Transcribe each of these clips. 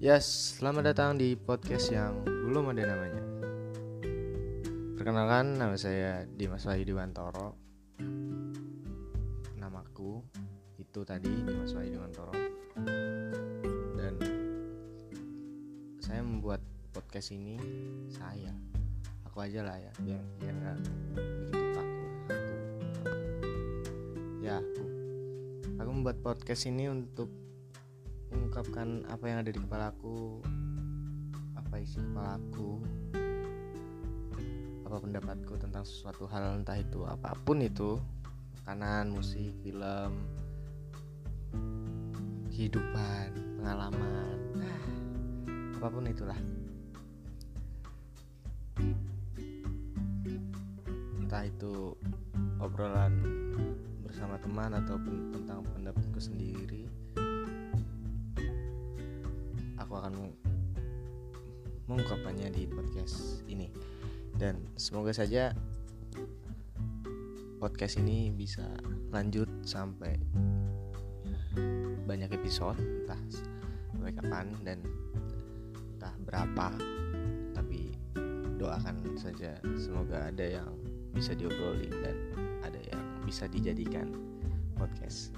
Yes, selamat datang di podcast yang belum ada namanya. Perkenalkan, nama saya Dimas Wahyu Wantoro. Namaku itu tadi Dimas Wahyu Wantoro. Dan saya membuat podcast ini saya, aku aja lah ya, biar biar nggak begitu kaku. Aku, ya aku, aku membuat podcast ini untuk mengungkapkan apa yang ada di kepalaku apa isi kepalaku apa pendapatku tentang sesuatu hal entah itu apa pun itu makanan musik film kehidupan pengalaman apa pun itulah. Entah itu obrolan bersama teman ataupun tentang pendapatku sendiri aku akan mengungkapkannya di podcast ini. Dan semoga saja podcast ini bisa lanjut sampai banyak episode entah sampai kapan dan entah berapa. Tapi doakan saja semoga ada yang bisa diobrolin dan ada yang bisa dijadikan podcast.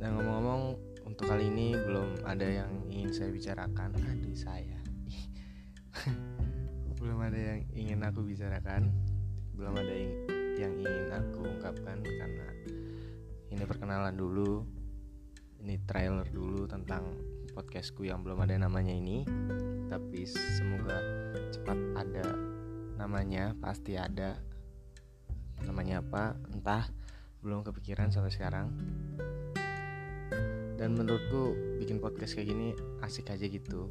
Dan ngomong-ngomong kali ini belum ada yang ingin saya bicarakan. Aduh saya. Belum ada yang ingin aku bicarakan. Belum ada yang, yang ingin aku ungkapkan karena ini perkenalan dulu. Ini trailer dulu tentang podcastku yang belum ada namanya ini. Tapi semoga cepat ada namanya pasti ada. Namanya apa? Entah. Belum kepikiran sampai sekarang dan menurutku bikin podcast kayak gini asik aja gitu.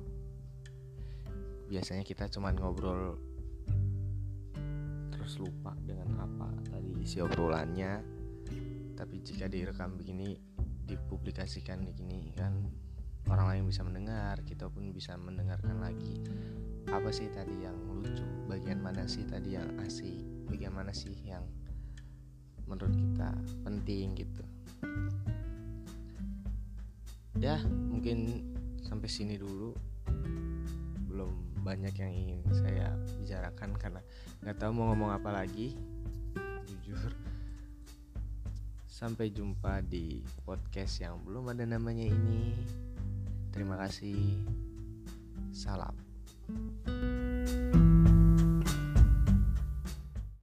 Biasanya kita cuman ngobrol terus lupa dengan apa tadi isi obrolannya. Tapi jika direkam begini dipublikasikan begini kan orang lain bisa mendengar kita pun bisa mendengarkan lagi. Apa sih tadi yang lucu? Bagian mana sih tadi yang asik? Bagian mana sih yang menurut kita penting gitu ya mungkin sampai sini dulu. Belum banyak yang ingin saya bicarakan karena nggak tahu mau ngomong apa lagi jujur. Sampai jumpa di podcast yang belum ada namanya ini. Terima kasih. Salam